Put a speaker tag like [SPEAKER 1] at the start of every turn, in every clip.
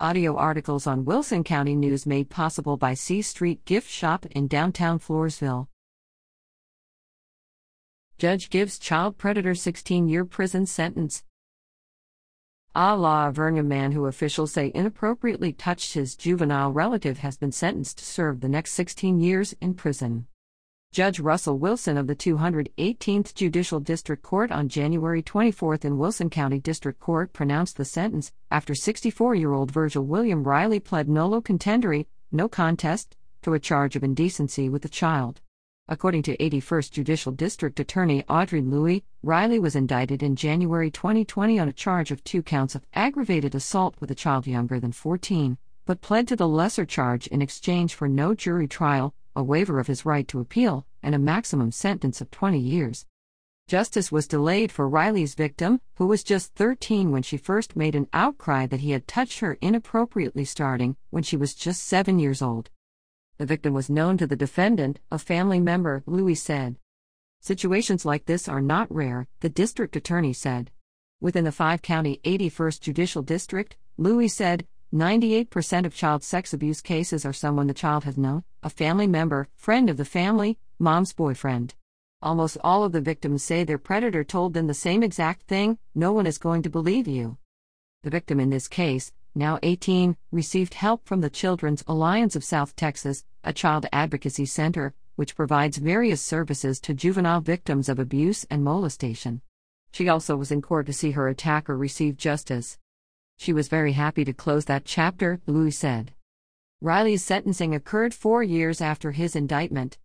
[SPEAKER 1] Audio articles on Wilson County News made possible by C Street Gift Shop in downtown Floresville. Judge gives child predator 16 year prison sentence. A La Vernia man who officials say inappropriately touched his juvenile relative has been sentenced to serve the next 16 years in prison. Judge Russell Wilson of the 218th Judicial District Court on January 24 in Wilson County District Court pronounced the sentence after 64 year old Virgil William Riley pled nolo contendere, no contest, to a charge of indecency with a child. According to 81st Judicial District Attorney Audrey Louis, Riley was indicted in January 2020 on a charge of two counts of aggravated assault with a child younger than 14, but pled to the lesser charge in exchange for no jury trial a waiver of his right to appeal, and a maximum sentence of 20 years. Justice was delayed for Riley's victim, who was just 13 when she first made an outcry that he had touched her inappropriately starting when she was just 7 years old. The victim was known to the defendant, a family member, Louis said. Situations like this are not rare, the district attorney said. Within the five county 81st Judicial District, Louis said, 98% of child sex abuse cases are someone the child has known, a family member, friend of the family, mom's boyfriend. Almost all of the victims say their predator told them the same exact thing no one is going to believe you. The victim in this case, now 18, received help from the Children's Alliance of South Texas, a child advocacy center, which provides various services to juvenile victims of abuse and molestation. She also was in court to see her attacker receive justice. She was very happy to close that chapter, Louis said. Riley's sentencing occurred four years after his indictment.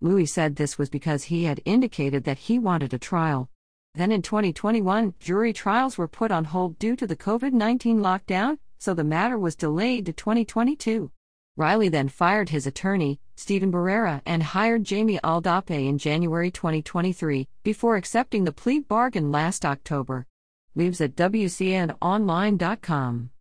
[SPEAKER 1] Louis said this was because he had indicated that he wanted a trial. Then in 2021, jury trials were put on hold due to the COVID 19 lockdown, so the matter was delayed to 2022. Riley then fired his attorney, Stephen Barrera, and hired Jamie Aldape in January 2023, before accepting the plea bargain last October. Leaves at WCNOnline.com.